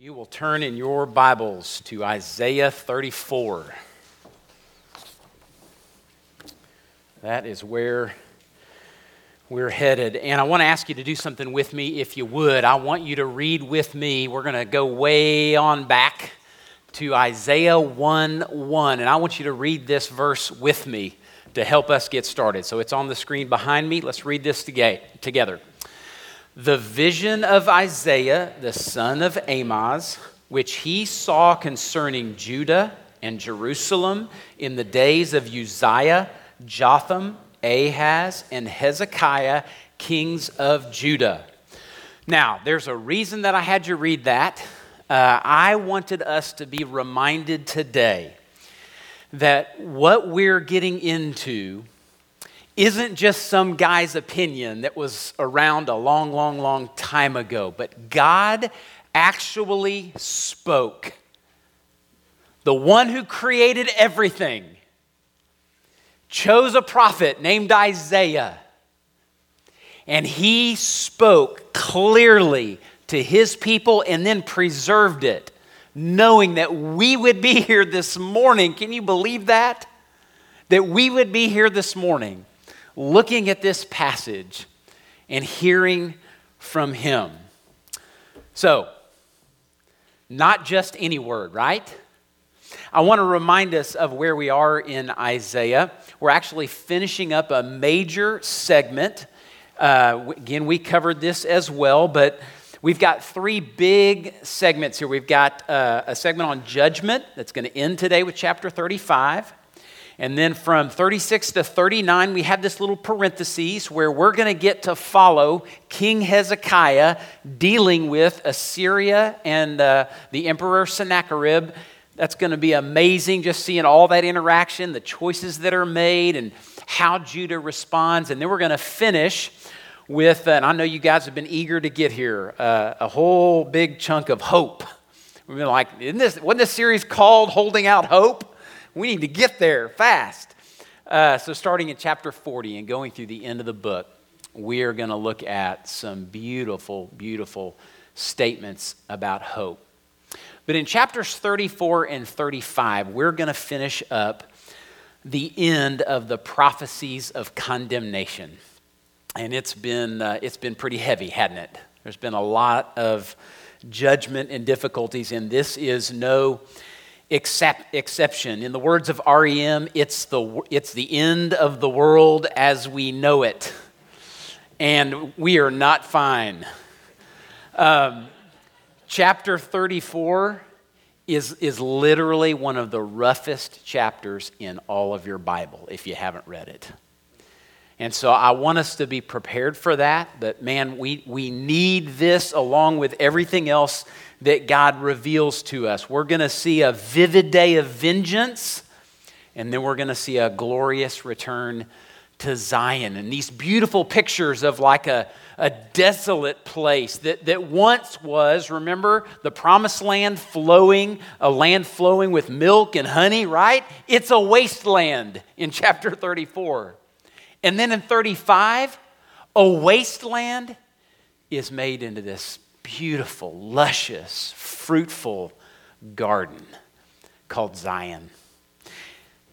You will turn in your Bibles to Isaiah 34, that is where we're headed. And I want to ask you to do something with me if you would. I want you to read with me. We're going to go way on back to Isaiah 1 1. And I want you to read this verse with me to help us get started. So it's on the screen behind me. Let's read this together the vision of Isaiah, the son of Amoz, which he saw concerning Judah and Jerusalem in the days of Uzziah, Jotham, Ahaz, and Hezekiah, kings of Judah. Now, there's a reason that I had you read that. Uh, I wanted us to be reminded today that what we're getting into isn't just some guy's opinion that was around a long, long, long time ago, but God actually spoke. The one who created everything chose a prophet named Isaiah, and he spoke clearly to his people and then preserved it, knowing that we would be here this morning. Can you believe that? That we would be here this morning looking at this passage and hearing from him. So, not just any word, right? I want to remind us of where we are in Isaiah. We're actually finishing up a major segment. Uh, again, we covered this as well, but we've got three big segments here. We've got uh, a segment on judgment that's going to end today with chapter 35. And then from 36 to 39, we have this little parenthesis where we're going to get to follow King Hezekiah dealing with Assyria and uh, the Emperor Sennacherib. That's going to be amazing just seeing all that interaction, the choices that are made, and how Judah responds. And then we're going to finish with, and I know you guys have been eager to get here, uh, a whole big chunk of hope. We've been like, isn't this, wasn't this series called Holding Out Hope? We need to get there fast. Uh, so, starting in chapter 40 and going through the end of the book, we are going to look at some beautiful, beautiful statements about hope. But in chapters 34 and 35, we're going to finish up the end of the prophecies of condemnation. And it's been, uh, it's been pretty heavy, hadn't it? There's been a lot of judgment and difficulties, and this is no except, exception. In the words of REM, it's the, it's the end of the world as we know it. And we are not fine. Um, chapter 34 is, is literally one of the roughest chapters in all of your Bible if you haven't read it. And so I want us to be prepared for that. but man, we, we need this along with everything else that God reveals to us. We're going to see a vivid day of vengeance, and then we're going to see a glorious return to Zion. And these beautiful pictures of like a, a desolate place that, that once was, remember, the promised land flowing, a land flowing with milk and honey, right? It's a wasteland in chapter 34. And then in 35, a wasteland is made into this beautiful, luscious, fruitful garden called Zion.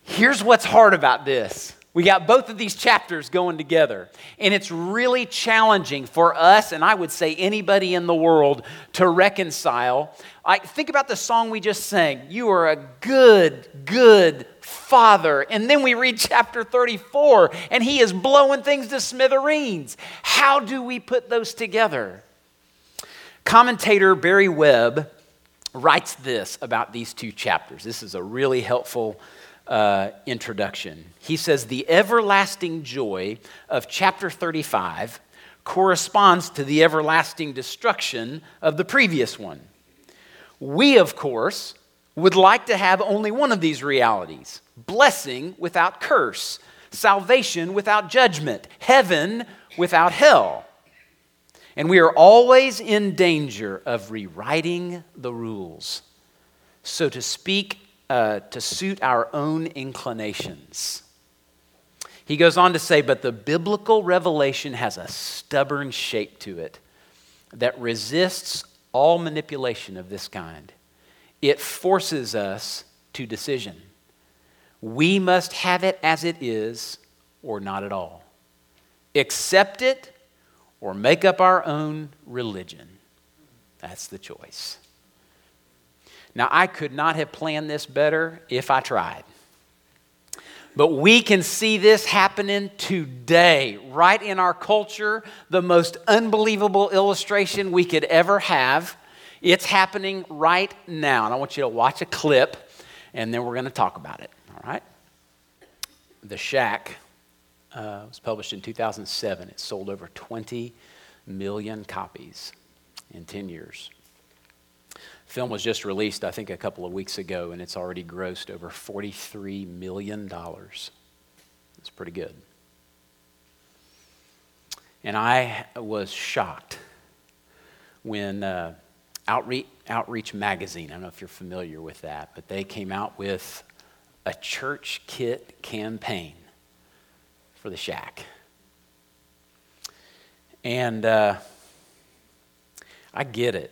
Here's what's hard about this. We got both of these chapters going together, and it's really challenging for us, and I would say anybody in the world, to reconcile. I, think about the song we just sang. You are a good, good father. And then we read chapter 34, and he is blowing things to smithereens. How do we put those together? Commentator Barry Webb writes this about these two chapters. This is a really helpful uh, introduction. He says, The everlasting joy of chapter 35 corresponds to the everlasting destruction of the previous one. We, of course, would like to have only one of these realities blessing without curse, salvation without judgment, heaven without hell. And we are always in danger of rewriting the rules, so to speak, uh, to suit our own inclinations. He goes on to say, but the biblical revelation has a stubborn shape to it that resists all manipulation of this kind. It forces us to decision. We must have it as it is or not at all. Accept it or make up our own religion. That's the choice. Now, I could not have planned this better if I tried. But we can see this happening today, right in our culture, the most unbelievable illustration we could ever have. It's happening right now. And I want you to watch a clip, and then we're going to talk about it. All right? The Shack uh, was published in 2007. It sold over 20 million copies in 10 years film was just released, I think, a couple of weeks ago, and it's already grossed over $43 million. It's pretty good. And I was shocked when uh, Outreach, Outreach Magazine, I don't know if you're familiar with that, but they came out with a church kit campaign for the shack. And uh, I get it.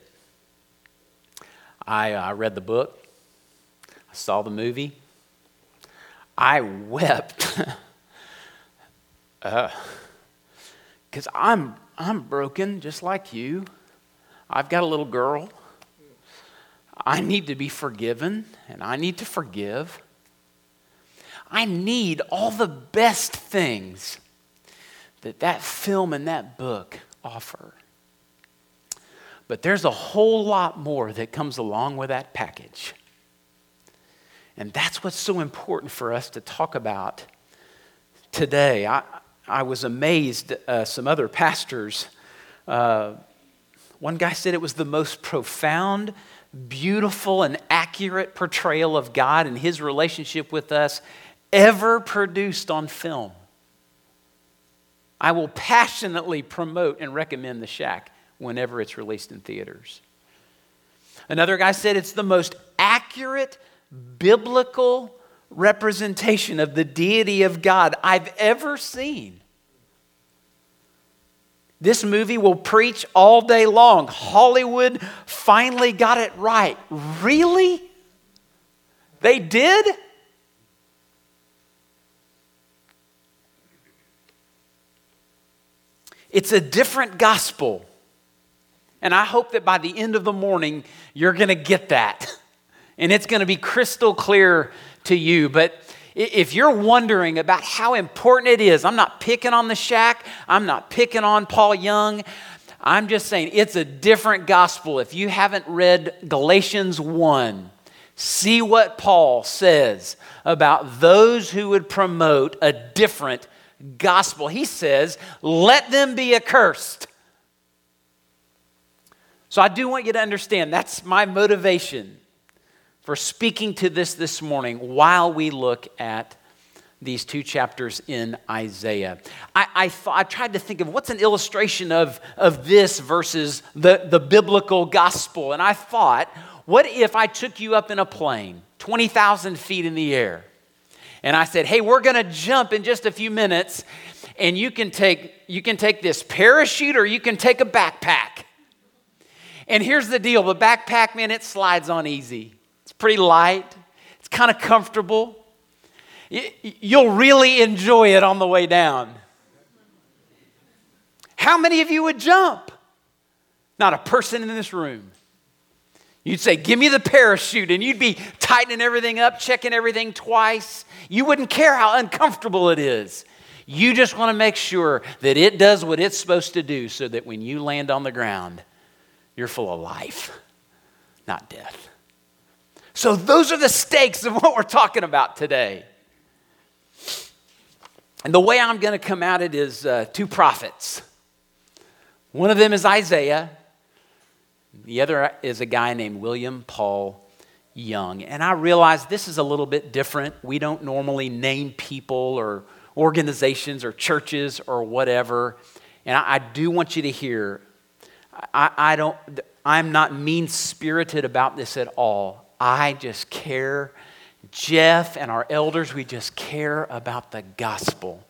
I uh, read the book, I saw the movie, I wept. Because uh, I'm, I'm broken just like you. I've got a little girl. I need to be forgiven and I need to forgive. I need all the best things that that film and that book offer. But there's a whole lot more that comes along with that package. And that's what's so important for us to talk about today. I, I was amazed, uh, some other pastors, uh, one guy said it was the most profound, beautiful, and accurate portrayal of God and his relationship with us ever produced on film. I will passionately promote and recommend The Shack whenever it's released in theaters. Another guy said it's the most accurate biblical representation of the deity of God I've ever seen. This movie will preach all day long. Hollywood finally got it right. Really? They did? It's a different gospel. And I hope that by the end of the morning, you're going to get that. And it's going to be crystal clear to you. But if you're wondering about how important it is, I'm not picking on the shack, I'm not picking on Paul Young. I'm just saying it's a different gospel. If you haven't read Galatians 1, see what Paul says about those who would promote a different gospel. He says, Let them be accursed. So I do want you to understand that's my motivation for speaking to this this morning while we look at these two chapters in Isaiah. I, I, th- I, tried to think of what's an illustration of, of this versus the, the biblical gospel. And I thought, what if I took you up in a plane, 20,000 feet in the air, and I said, hey, we're going to jump in just a few minutes, and you can, take, you can take this parachute or you can take a backpack. And here's the deal the backpack, man, it slides on easy. It's pretty light, it's kind of comfortable. You'll really enjoy it on the way down. How many of you would jump? Not a person in this room. You'd say, Give me the parachute, and you'd be tightening everything up, checking everything twice. You wouldn't care how uncomfortable it is. You just want to make sure that it does what it's supposed to do so that when you land on the ground, you're full of life, not death. So, those are the stakes of what we're talking about today. And the way I'm going to come at it is uh, two prophets. One of them is Isaiah, the other is a guy named William Paul Young. And I realize this is a little bit different. We don't normally name people or organizations or churches or whatever. And I, I do want you to hear I, I don't, I'm not mean spirited about this at all. I just care. Jeff and our elders, we just care about the gospel.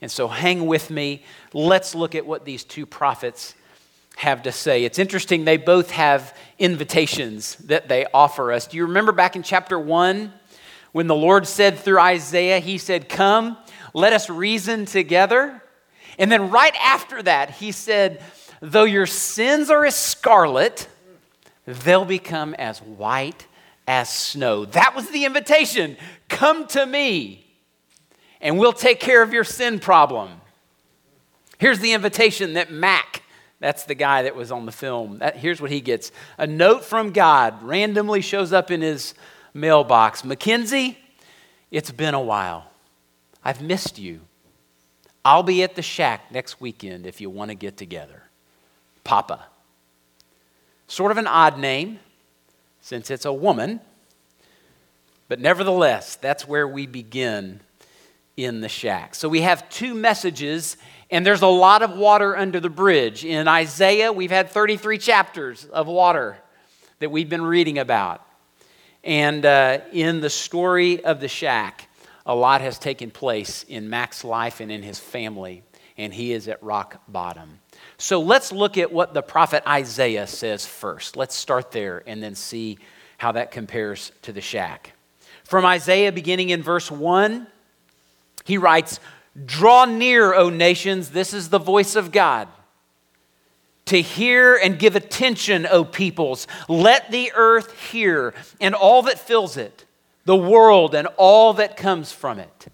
And so hang with me. Let's look at what these two prophets have to say. It's interesting, they both have invitations that they offer us. Do you remember back in chapter 1 when the Lord said through Isaiah, He said, Come, let us reason together? And then right after that, He said, Though your sins are as scarlet, they'll become as white as snow. That was the invitation. Come to me, and we'll take care of your sin problem. Here's the invitation that Mac, that's the guy that was on the film, that, here's what he gets a note from God randomly shows up in his mailbox Mackenzie, it's been a while. I've missed you. I'll be at the shack next weekend if you want to get together. Papa. Sort of an odd name since it's a woman, but nevertheless, that's where we begin in the shack. So we have two messages, and there's a lot of water under the bridge. In Isaiah, we've had 33 chapters of water that we've been reading about. And uh, in the story of the shack, a lot has taken place in Mac's life and in his family, and he is at rock bottom. So let's look at what the prophet Isaiah says first. Let's start there and then see how that compares to the shack. From Isaiah, beginning in verse 1, he writes, Draw near, O nations, this is the voice of God. To hear and give attention, O peoples. Let the earth hear and all that fills it, the world and all that comes from it.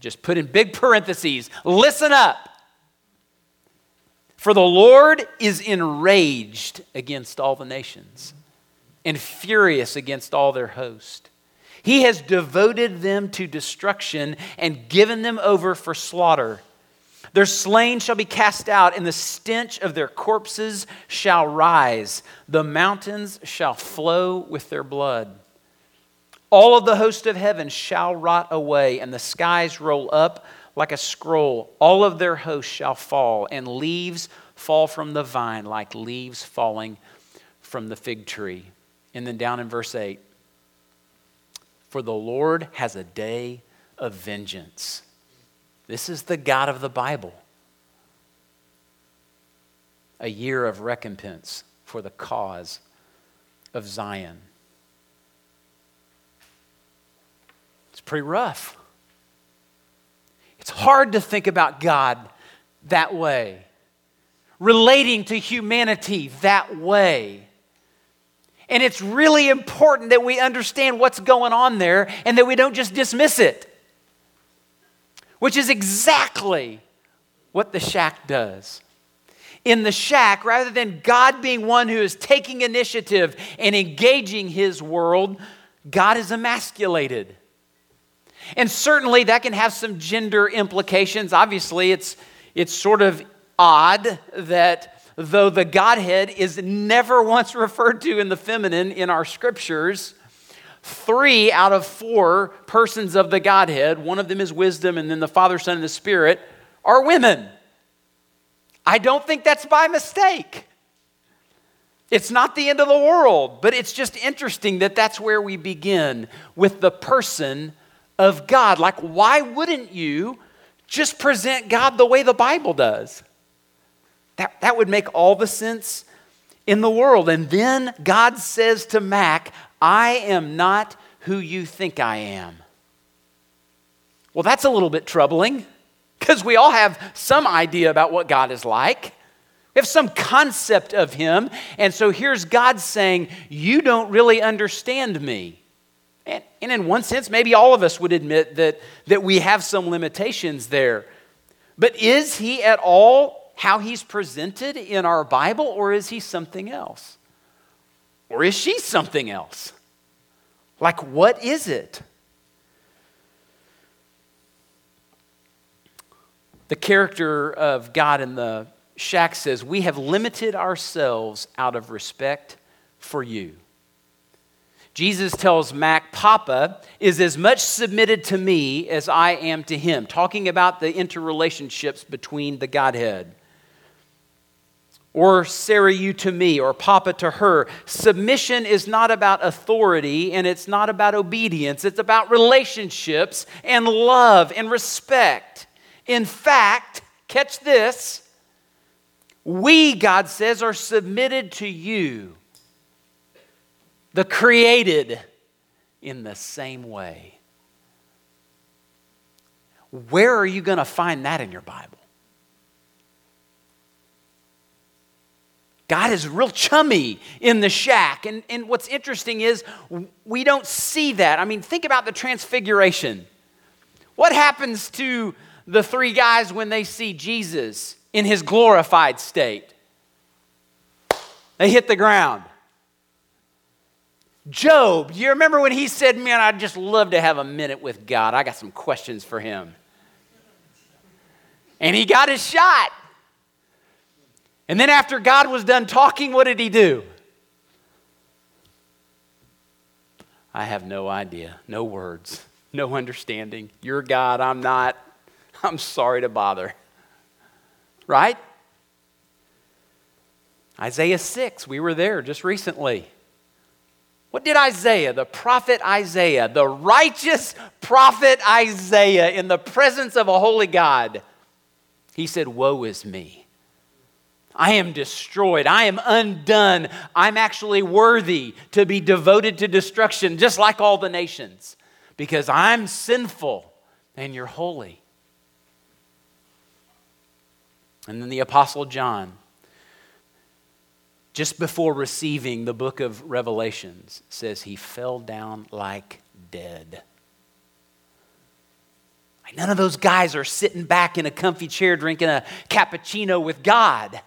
Just put in big parentheses listen up. For the Lord is enraged against all the nations and furious against all their host. He has devoted them to destruction and given them over for slaughter. Their slain shall be cast out, and the stench of their corpses shall rise. The mountains shall flow with their blood. All of the host of heaven shall rot away, and the skies roll up like a scroll. All of their hosts shall fall, and leaves fall from the vine like leaves falling from the fig tree. And then down in verse 8 For the Lord has a day of vengeance. This is the God of the Bible. A year of recompense for the cause of Zion. It's pretty rough. It's hard to think about God that way, relating to humanity that way. And it's really important that we understand what's going on there and that we don't just dismiss it, which is exactly what the shack does. In the shack, rather than God being one who is taking initiative and engaging his world, God is emasculated. And certainly that can have some gender implications. Obviously, it's, it's sort of odd that though the Godhead is never once referred to in the feminine in our scriptures, three out of four persons of the Godhead, one of them is wisdom, and then the Father, Son, and the Spirit, are women. I don't think that's by mistake. It's not the end of the world, but it's just interesting that that's where we begin with the person of God. Like, why wouldn't you just present God the way the Bible does? That, that would make all the sense in the world. And then God says to Mac, I am not who you think I am. Well, that's a little bit troubling because we all have some idea about what God is like. We have some concept of Him. And so here's God saying, You don't really understand me. And, and in one sense, maybe all of us would admit that, that we have some limitations there. But is he at all how he's presented in our Bible, or is he something else? Or is she something else? Like, what is it? The character of God in the shack says, We have limited ourselves out of respect for you. Jesus tells Mac, Papa is as much submitted to me as I am to him, talking about the interrelationships between the Godhead. Or Sarayu, you to me, or Papa to her. Submission is not about authority and it's not about obedience. It's about relationships and love and respect. In fact, catch this We, God says, are submitted to you, the created, in the same way. Where are you going to find that in your Bible? God is real chummy in the shack. And, and what's interesting is we don't see that. I mean, think about the transfiguration. What happens to the three guys when they see Jesus in his glorified state? They hit the ground. Job, you remember when he said, Man, I'd just love to have a minute with God? I got some questions for him. And he got his shot. And then after God was done talking, what did he do? I have no idea, no words, no understanding. You're God, I'm not. I'm sorry to bother. Right? Isaiah 6, we were there just recently. What did Isaiah, the prophet Isaiah, the righteous prophet Isaiah, in the presence of a holy God, he said, Woe is me. I am destroyed. I am undone. I'm actually worthy to be devoted to destruction, just like all the nations, because I'm sinful and you're holy. And then the Apostle John, just before receiving the book of Revelations, says he fell down like dead. None of those guys are sitting back in a comfy chair drinking a cappuccino with God.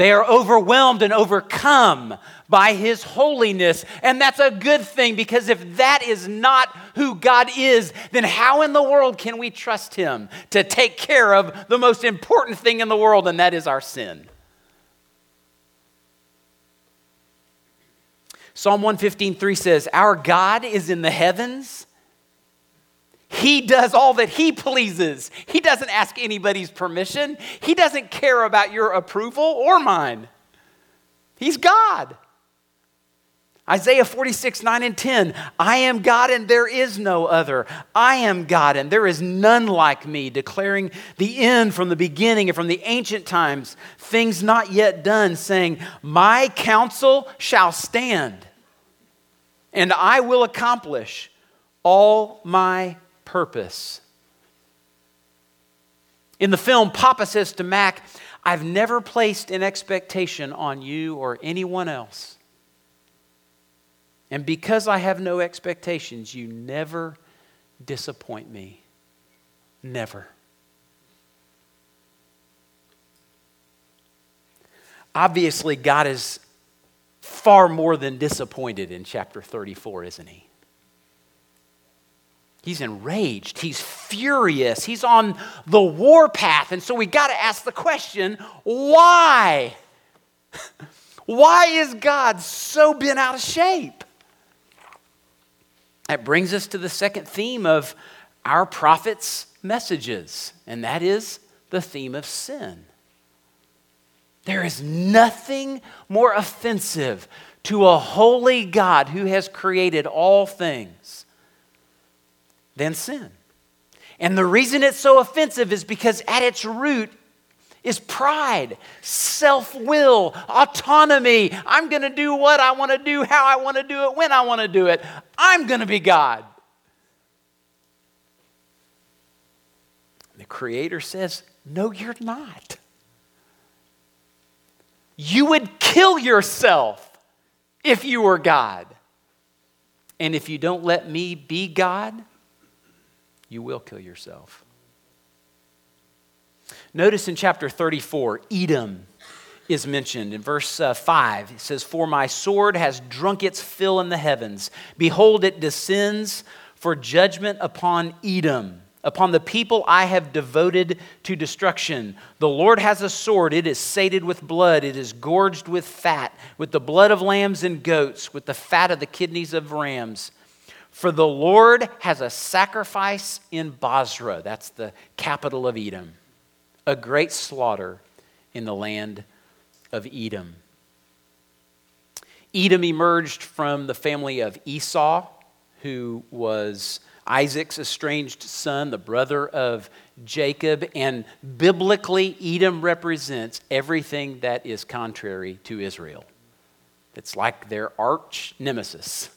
They are overwhelmed and overcome by His holiness. And that's a good thing because if that is not who God is, then how in the world can we trust Him to take care of the most important thing in the world, and that is our sin? Psalm 115:3 says, Our God is in the heavens. He does all that he pleases. He doesn't ask anybody's permission. He doesn't care about your approval or mine. He's God. Isaiah 46, 9 and 10. I am God and there is no other. I am God and there is none like me, declaring the end from the beginning and from the ancient times, things not yet done, saying, My counsel shall stand and I will accomplish all my purpose. In the film, Papa says to Mac, I've never placed an expectation on you or anyone else. And because I have no expectations, you never disappoint me. Never. Obviously, God is far more than disappointed in chapter 34, isn't he? He's enraged. He's furious. He's on the warpath. And so we got to ask the question why? why is God so bent out of shape? That brings us to the second theme of our prophet's messages, and that is the theme of sin. There is nothing more offensive to a holy God who has created all things than sin. And the reason it's so offensive is because at its root is pride, self will, autonomy. I'm going to do what I want to do, how I want to do it, when I want to do it. I'm going to be God. The Creator says, No, you're not. You would kill yourself if you were God. And if you don't let me be God, you will kill yourself. Notice in chapter 34, Edom is mentioned. In verse uh, 5, it says, For my sword has drunk its fill in the heavens. Behold, it descends for judgment upon Edom, upon the people I have devoted to destruction. The Lord has a sword. It is sated with blood. It is gorged with fat, with the blood of lambs and goats, with the fat of the kidneys of rams. For the Lord has a sacrifice in Bozrah, that's the capital of Edom, a great slaughter in the land of Edom. Edom emerged from the family of Esau, who was Isaac's estranged son, the brother of Jacob, and biblically, Edom represents everything that is contrary to Israel. It's like their arch nemesis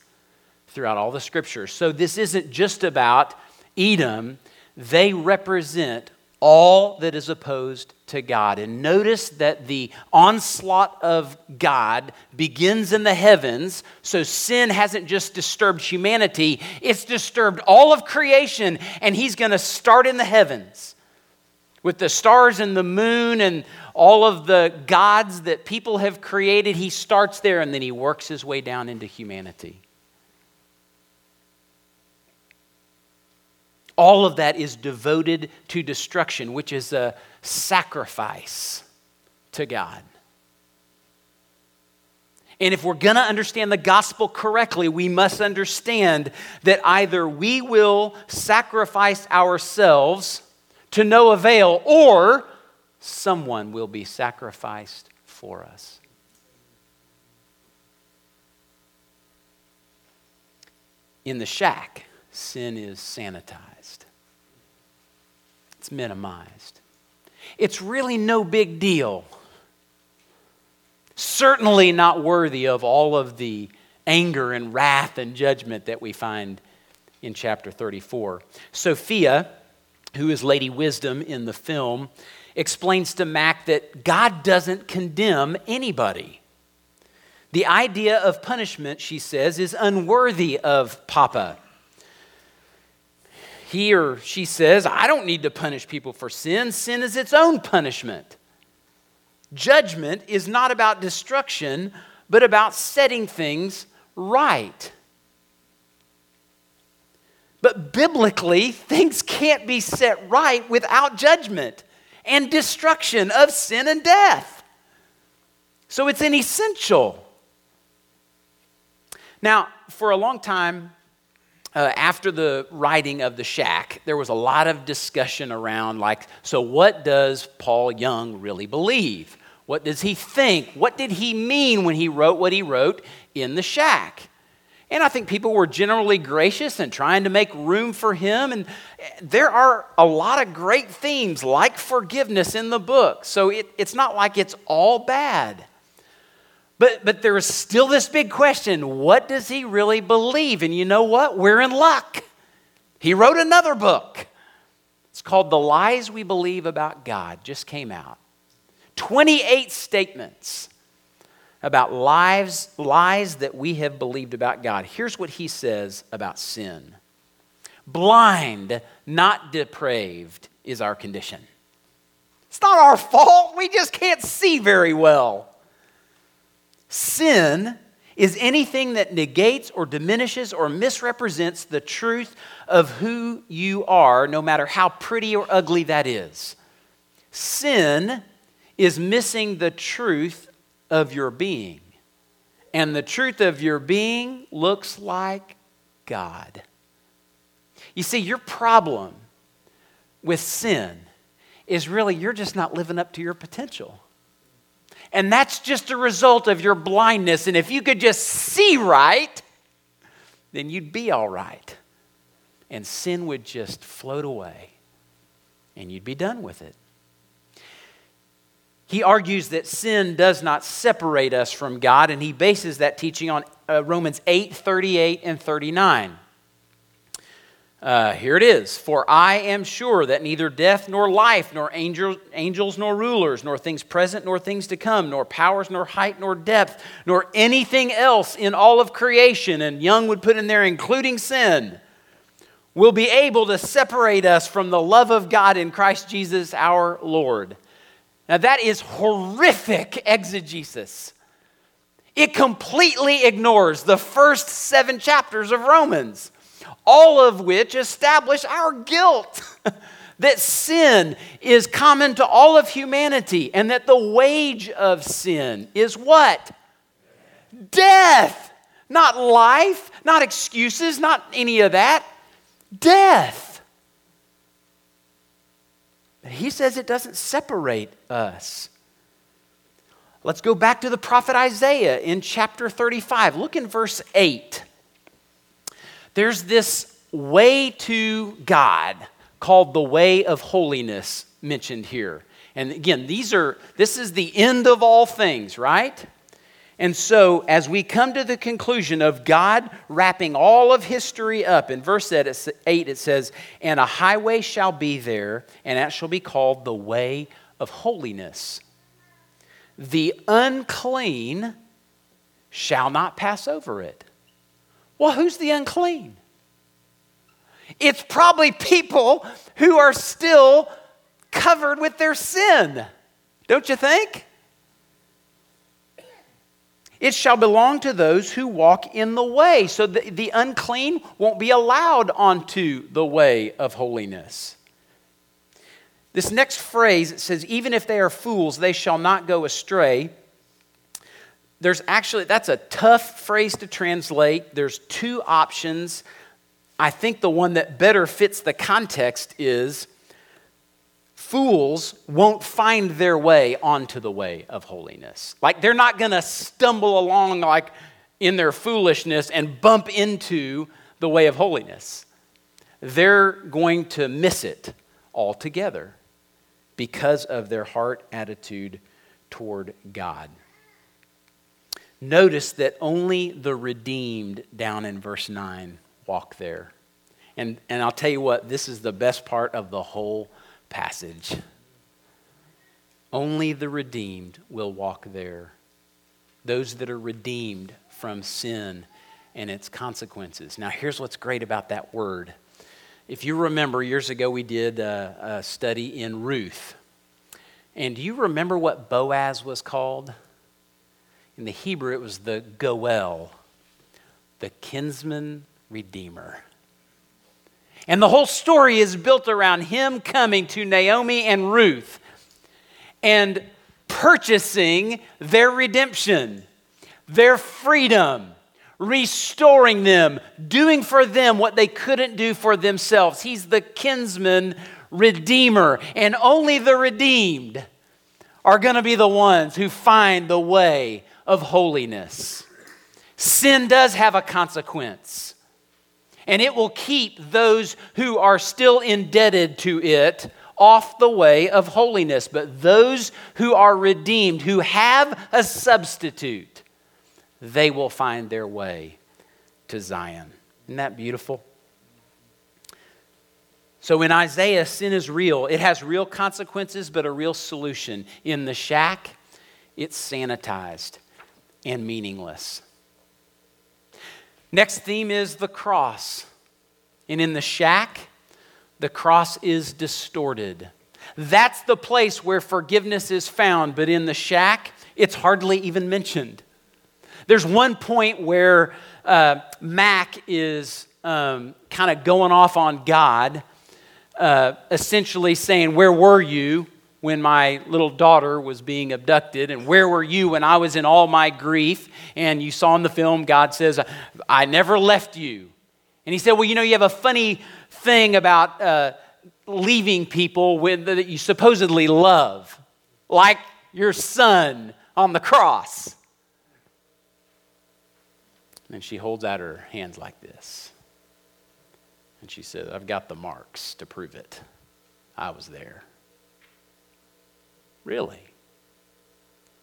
throughout all the scriptures. So this isn't just about Edom, they represent all that is opposed to God. And notice that the onslaught of God begins in the heavens. So sin hasn't just disturbed humanity, it's disturbed all of creation. And He's going to start in the heavens with the stars and the moon and all of the gods that people have created. He starts there and then He works His way down into humanity. All of that is devoted to destruction, which is a sacrifice to God. And if we're going to understand the gospel correctly, we must understand that either we will sacrifice ourselves to no avail, or someone will be sacrificed for us. In the shack, sin is sanitized, it's minimized. It's really no big deal. Certainly not worthy of all of the anger and wrath and judgment that we find in chapter 34. Sophia, who is Lady Wisdom in the film, explains to Mac that God doesn't condemn anybody. The idea of punishment, she says, is unworthy of Papa he or she says, I don't need to punish people for sin. Sin is its own punishment. Judgment is not about destruction, but about setting things right. But biblically, things can't be set right without judgment and destruction of sin and death. So it's an essential. Now, for a long time, uh, after the writing of the shack, there was a lot of discussion around, like, so what does Paul Young really believe? What does he think? What did he mean when he wrote what he wrote in the shack? And I think people were generally gracious and trying to make room for him. And there are a lot of great themes like forgiveness in the book. So it, it's not like it's all bad. But, but there is still this big question what does he really believe? And you know what? We're in luck. He wrote another book. It's called The Lies We Believe About God, just came out. 28 statements about lives, lies that we have believed about God. Here's what he says about sin blind, not depraved, is our condition. It's not our fault. We just can't see very well. Sin is anything that negates or diminishes or misrepresents the truth of who you are, no matter how pretty or ugly that is. Sin is missing the truth of your being. And the truth of your being looks like God. You see, your problem with sin is really you're just not living up to your potential. And that's just a result of your blindness. And if you could just see right, then you'd be all right. And sin would just float away and you'd be done with it. He argues that sin does not separate us from God, and he bases that teaching on uh, Romans 8 38 and 39. Uh, here it is. For I am sure that neither death nor life, nor angels, angels nor rulers, nor things present nor things to come, nor powers nor height nor depth, nor anything else in all of creation, and Young would put in there, including sin, will be able to separate us from the love of God in Christ Jesus our Lord. Now, that is horrific exegesis. It completely ignores the first seven chapters of Romans all of which establish our guilt. that sin is common to all of humanity, and that the wage of sin is what? Death. Not life, not excuses, not any of that. Death. But he says it doesn't separate us. Let's go back to the prophet Isaiah in chapter 35. Look in verse 8. There's this way to God called the way of holiness mentioned here. And again, these are this is the end of all things, right? And so, as we come to the conclusion of God wrapping all of history up, in verse 8 it says, And a highway shall be there, and that shall be called the way of holiness. The unclean shall not pass over it. Well, who's the unclean? It's probably people who are still covered with their sin, don't you think? It shall belong to those who walk in the way. So the, the unclean won't be allowed onto the way of holiness. This next phrase, says, even if they are fools, they shall not go astray. There's actually, that's a tough phrase to translate. There's two options. I think the one that better fits the context is fools won't find their way onto the way of holiness. Like they're not going to stumble along like in their foolishness and bump into the way of holiness. They're going to miss it altogether because of their heart attitude toward God. Notice that only the redeemed down in verse 9 walk there. And, and I'll tell you what, this is the best part of the whole passage. Only the redeemed will walk there. Those that are redeemed from sin and its consequences. Now, here's what's great about that word. If you remember, years ago we did a, a study in Ruth. And do you remember what Boaz was called? In the Hebrew, it was the Goel, the kinsman redeemer. And the whole story is built around him coming to Naomi and Ruth and purchasing their redemption, their freedom, restoring them, doing for them what they couldn't do for themselves. He's the kinsman redeemer, and only the redeemed are going to be the ones who find the way of holiness. Sin does have a consequence and it will keep those who are still indebted to it off the way of holiness. But those who are redeemed, who have a substitute, they will find their way to Zion. Isn't that beautiful? So in Isaiah, sin is real. It has real consequences, but a real solution. In the shack, it's sanitized and meaningless. Next theme is the cross. And in the shack, the cross is distorted. That's the place where forgiveness is found, but in the shack, it's hardly even mentioned. There's one point where uh, Mac is um, kind of going off on God, uh, essentially saying, Where were you? When my little daughter was being abducted? And where were you when I was in all my grief? And you saw in the film, God says, I never left you. And he said, Well, you know, you have a funny thing about uh, leaving people with, that you supposedly love, like your son on the cross. And she holds out her hands like this. And she says, I've got the marks to prove it. I was there. Really?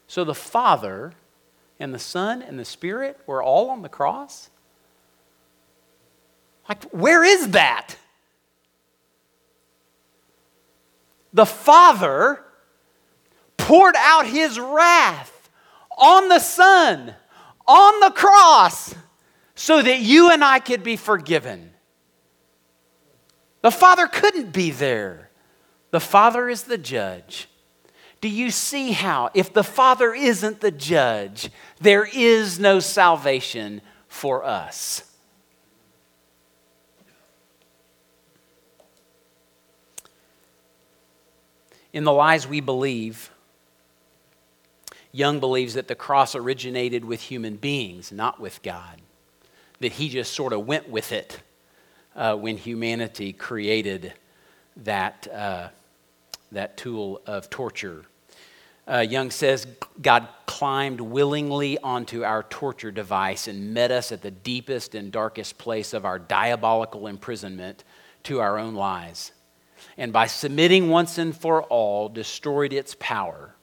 So the Father and the Son and the Spirit were all on the cross? Like, where is that? The Father poured out his wrath on the Son, on the cross, so that you and I could be forgiven. The Father couldn't be there. The Father is the judge. Do you see how, if the Father isn't the judge, there is no salvation for us? In the lies we believe, Young believes that the cross originated with human beings, not with God. That he just sort of went with it uh, when humanity created that, uh, that tool of torture uh, Young says God climbed willingly onto our torture device and met us at the deepest and darkest place of our diabolical imprisonment to our own lies. and by submitting once and for all, destroyed its power.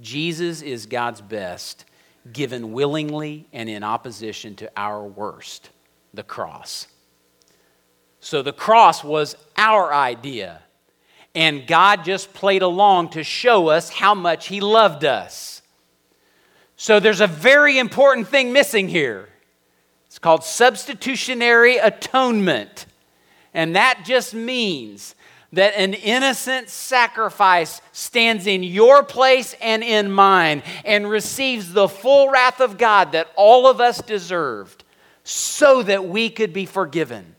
Jesus is God's best, given willingly and in opposition to our worst, the cross. So the cross was our idea, and God just played along to show us how much He loved us. So there's a very important thing missing here. It's called substitutionary atonement. And that just means that an innocent sacrifice stands in your place and in mine and receives the full wrath of God that all of us deserved so that we could be forgiven.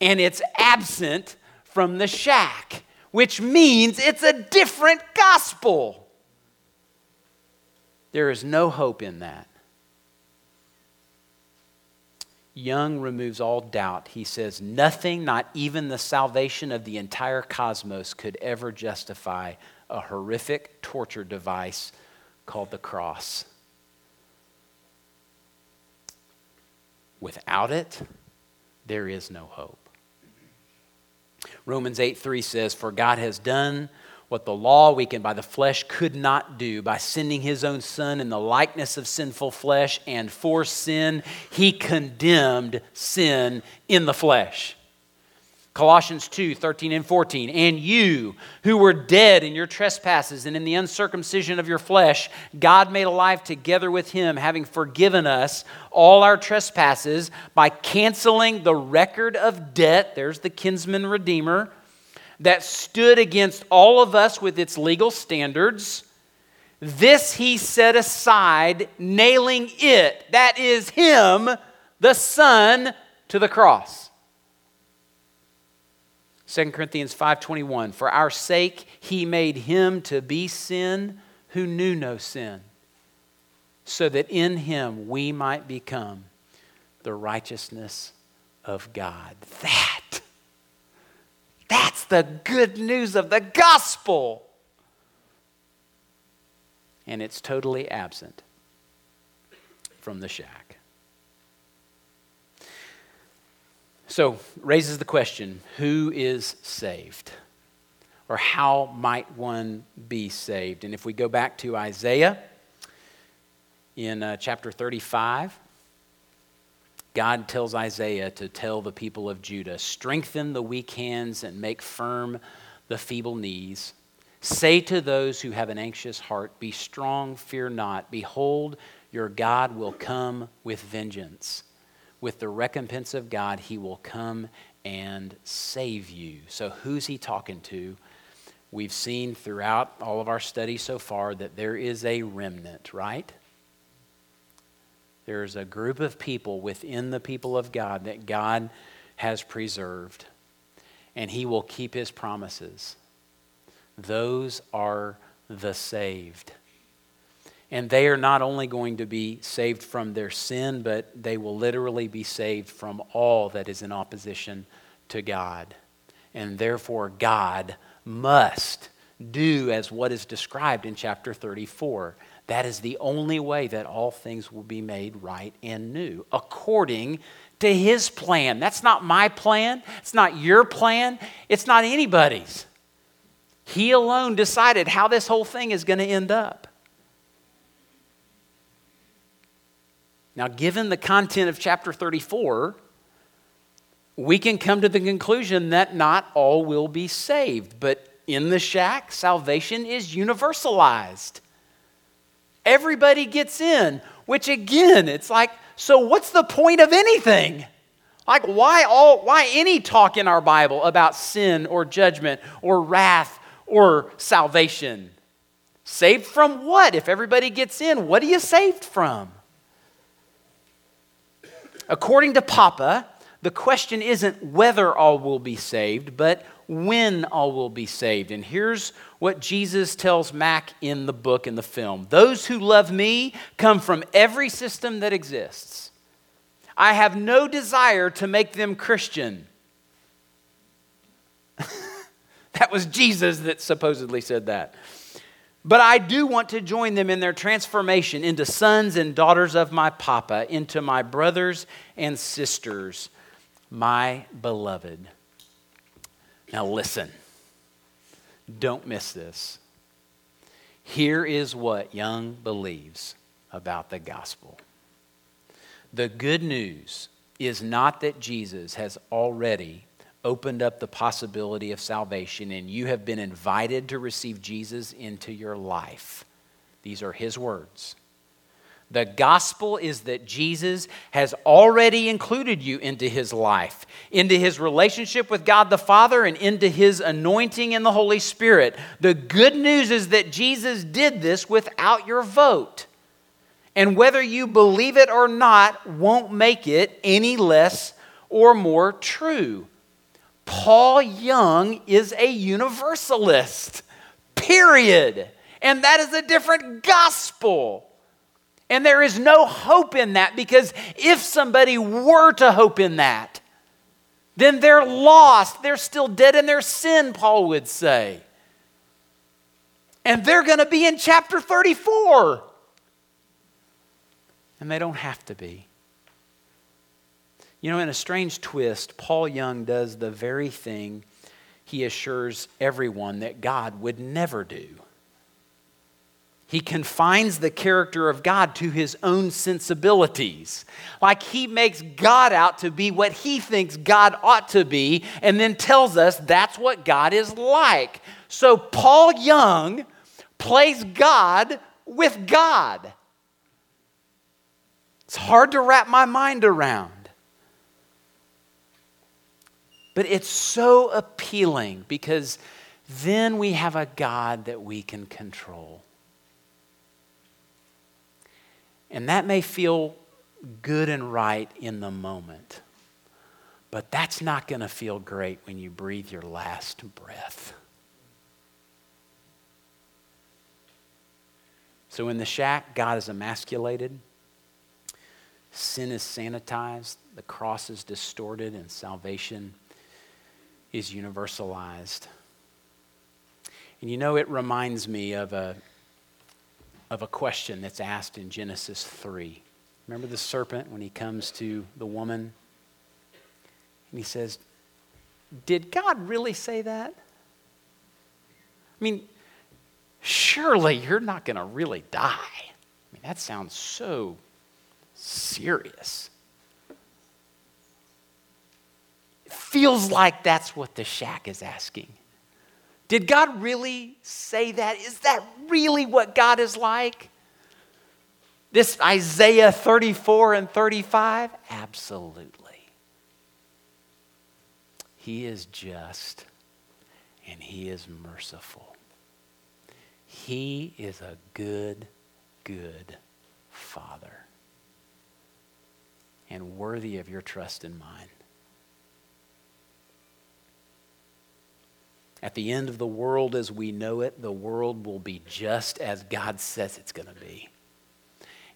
And it's absent from the shack, which means it's a different gospel. There is no hope in that. Young removes all doubt. He says, Nothing, not even the salvation of the entire cosmos, could ever justify a horrific torture device called the cross. Without it, there is no hope. Romans 8 3 says, For God has done what the law, weakened by the flesh, could not do. By sending his own Son in the likeness of sinful flesh and for sin, he condemned sin in the flesh. Colossians 2 13 and 14. And you who were dead in your trespasses and in the uncircumcision of your flesh, God made alive together with him, having forgiven us all our trespasses by canceling the record of debt. There's the kinsman redeemer that stood against all of us with its legal standards. This he set aside, nailing it, that is him, the Son, to the cross. 2 Corinthians 5:21 For our sake he made him to be sin who knew no sin so that in him we might become the righteousness of God. That that's the good news of the gospel. And it's totally absent from the shack. So, raises the question who is saved? Or how might one be saved? And if we go back to Isaiah in uh, chapter 35, God tells Isaiah to tell the people of Judah strengthen the weak hands and make firm the feeble knees. Say to those who have an anxious heart, Be strong, fear not. Behold, your God will come with vengeance. With the recompense of God, he will come and save you. So, who's he talking to? We've seen throughout all of our studies so far that there is a remnant, right? There's a group of people within the people of God that God has preserved, and He will keep His promises. Those are the saved. And they are not only going to be saved from their sin, but they will literally be saved from all that is in opposition to God. And therefore, God must do as what is described in chapter 34 that is the only way that all things will be made right and new, according to His plan. That's not my plan. It's not your plan. It's not anybody's. He alone decided how this whole thing is going to end up. Now, given the content of chapter 34, we can come to the conclusion that not all will be saved. But in the shack, salvation is universalized. Everybody gets in, which again, it's like, so what's the point of anything? Like, why all why any talk in our Bible about sin or judgment or wrath or salvation? Saved from what? If everybody gets in, what are you saved from? According to Papa, the question isn't whether all will be saved, but when all will be saved. And here's what Jesus tells Mack in the book, in the film Those who love me come from every system that exists. I have no desire to make them Christian. that was Jesus that supposedly said that. But I do want to join them in their transformation into sons and daughters of my Papa, into my brothers and sisters, my beloved. Now, listen, don't miss this. Here is what Young believes about the gospel. The good news is not that Jesus has already opened up the possibility of salvation and you have been invited to receive Jesus into your life. These are his words. The gospel is that Jesus has already included you into his life, into his relationship with God the Father, and into his anointing in the Holy Spirit. The good news is that Jesus did this without your vote. And whether you believe it or not won't make it any less or more true. Paul Young is a universalist, period. And that is a different gospel. And there is no hope in that because if somebody were to hope in that, then they're lost. They're still dead in their sin, Paul would say. And they're going to be in chapter 34. And they don't have to be. You know, in a strange twist, Paul Young does the very thing he assures everyone that God would never do. He confines the character of God to his own sensibilities. Like he makes God out to be what he thinks God ought to be, and then tells us that's what God is like. So Paul Young plays God with God. It's hard to wrap my mind around. But it's so appealing because then we have a God that we can control. And that may feel good and right in the moment, but that's not going to feel great when you breathe your last breath. So in the shack, God is emasculated, sin is sanitized, the cross is distorted, and salvation is universalized. And you know, it reminds me of a of a question that's asked in Genesis 3. Remember the serpent when he comes to the woman? And he says, Did God really say that? I mean, surely you're not going to really die. I mean, that sounds so serious. It feels like that's what the shack is asking. Did God really say that? Is that really what God is like? This Isaiah 34 and 35? Absolutely. He is just and He is merciful. He is a good, good Father and worthy of your trust and mine. At the end of the world as we know it, the world will be just as God says it's going to be.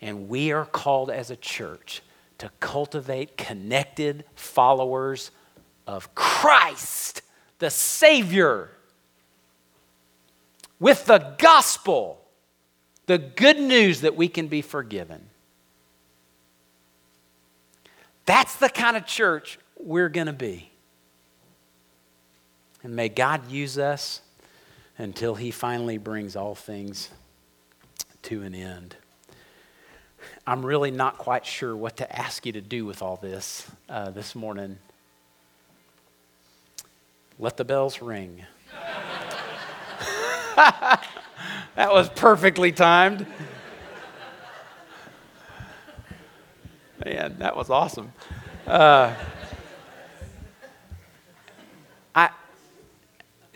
And we are called as a church to cultivate connected followers of Christ, the Savior, with the gospel, the good news that we can be forgiven. That's the kind of church we're going to be. And may God use us until He finally brings all things to an end. I'm really not quite sure what to ask you to do with all this uh, this morning. Let the bells ring. that was perfectly timed. Man, that was awesome. Uh,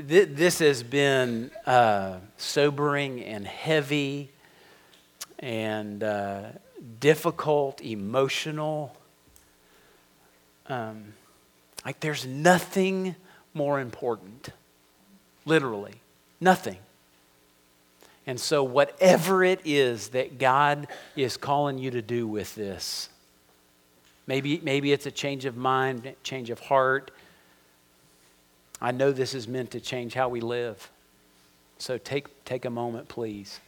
th- this has been uh, sobering and heavy and uh, difficult, emotional. Um, like there's nothing more important, literally, nothing. And so, whatever it is that God is calling you to do with this, maybe, maybe it's a change of mind, change of heart, I know this is meant to change how we live. So take, take a moment, please,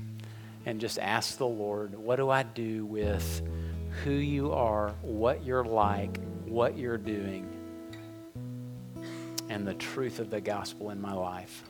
and just ask the Lord, what do I do with who you are, what you're like, what you're doing? And the truth of the gospel in my life.